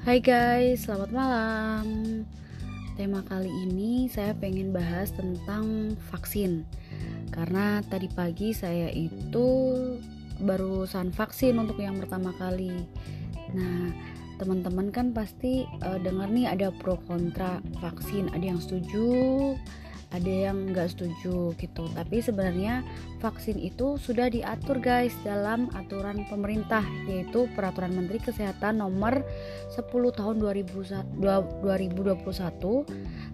Hai guys, selamat malam. Tema kali ini saya pengen bahas tentang vaksin. Karena tadi pagi saya itu barusan vaksin untuk yang pertama kali. Nah, teman-teman kan pasti uh, dengar nih ada pro kontra vaksin, ada yang setuju, ada yang nggak setuju gitu tapi sebenarnya vaksin itu sudah diatur guys dalam aturan pemerintah yaitu peraturan menteri kesehatan nomor 10 tahun 2021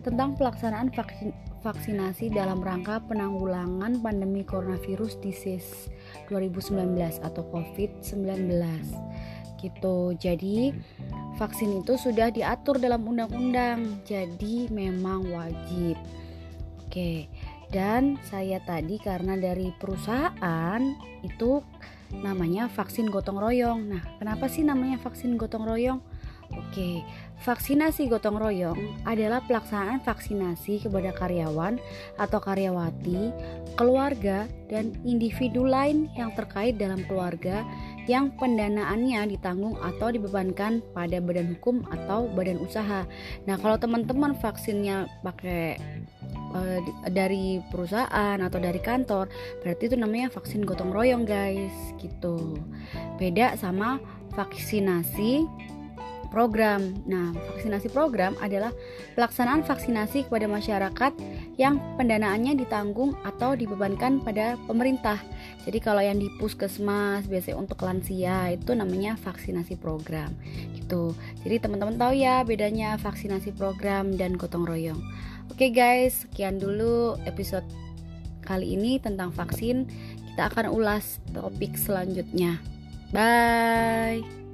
tentang pelaksanaan vaksin vaksinasi dalam rangka penanggulangan pandemi coronavirus disease 2019 atau COVID-19 gitu. Jadi vaksin itu sudah diatur dalam undang-undang. Jadi memang wajib. Oke, dan saya tadi karena dari perusahaan itu namanya vaksin gotong royong. Nah, kenapa sih namanya vaksin gotong royong? Oke, vaksinasi gotong royong adalah pelaksanaan vaksinasi kepada karyawan atau karyawati, keluarga, dan individu lain yang terkait dalam keluarga yang pendanaannya ditanggung atau dibebankan pada badan hukum atau badan usaha. Nah, kalau teman-teman vaksinnya pakai uh, dari perusahaan atau dari kantor berarti itu namanya vaksin gotong royong guys gitu. Beda sama vaksinasi program. Nah, vaksinasi program adalah pelaksanaan vaksinasi kepada masyarakat yang pendanaannya ditanggung atau dibebankan pada pemerintah. Jadi kalau yang di puskesmas biasanya untuk lansia itu namanya vaksinasi program. Gitu. Jadi teman-teman tahu ya bedanya vaksinasi program dan gotong royong. Oke guys, sekian dulu episode kali ini tentang vaksin. Kita akan ulas topik selanjutnya. Bye.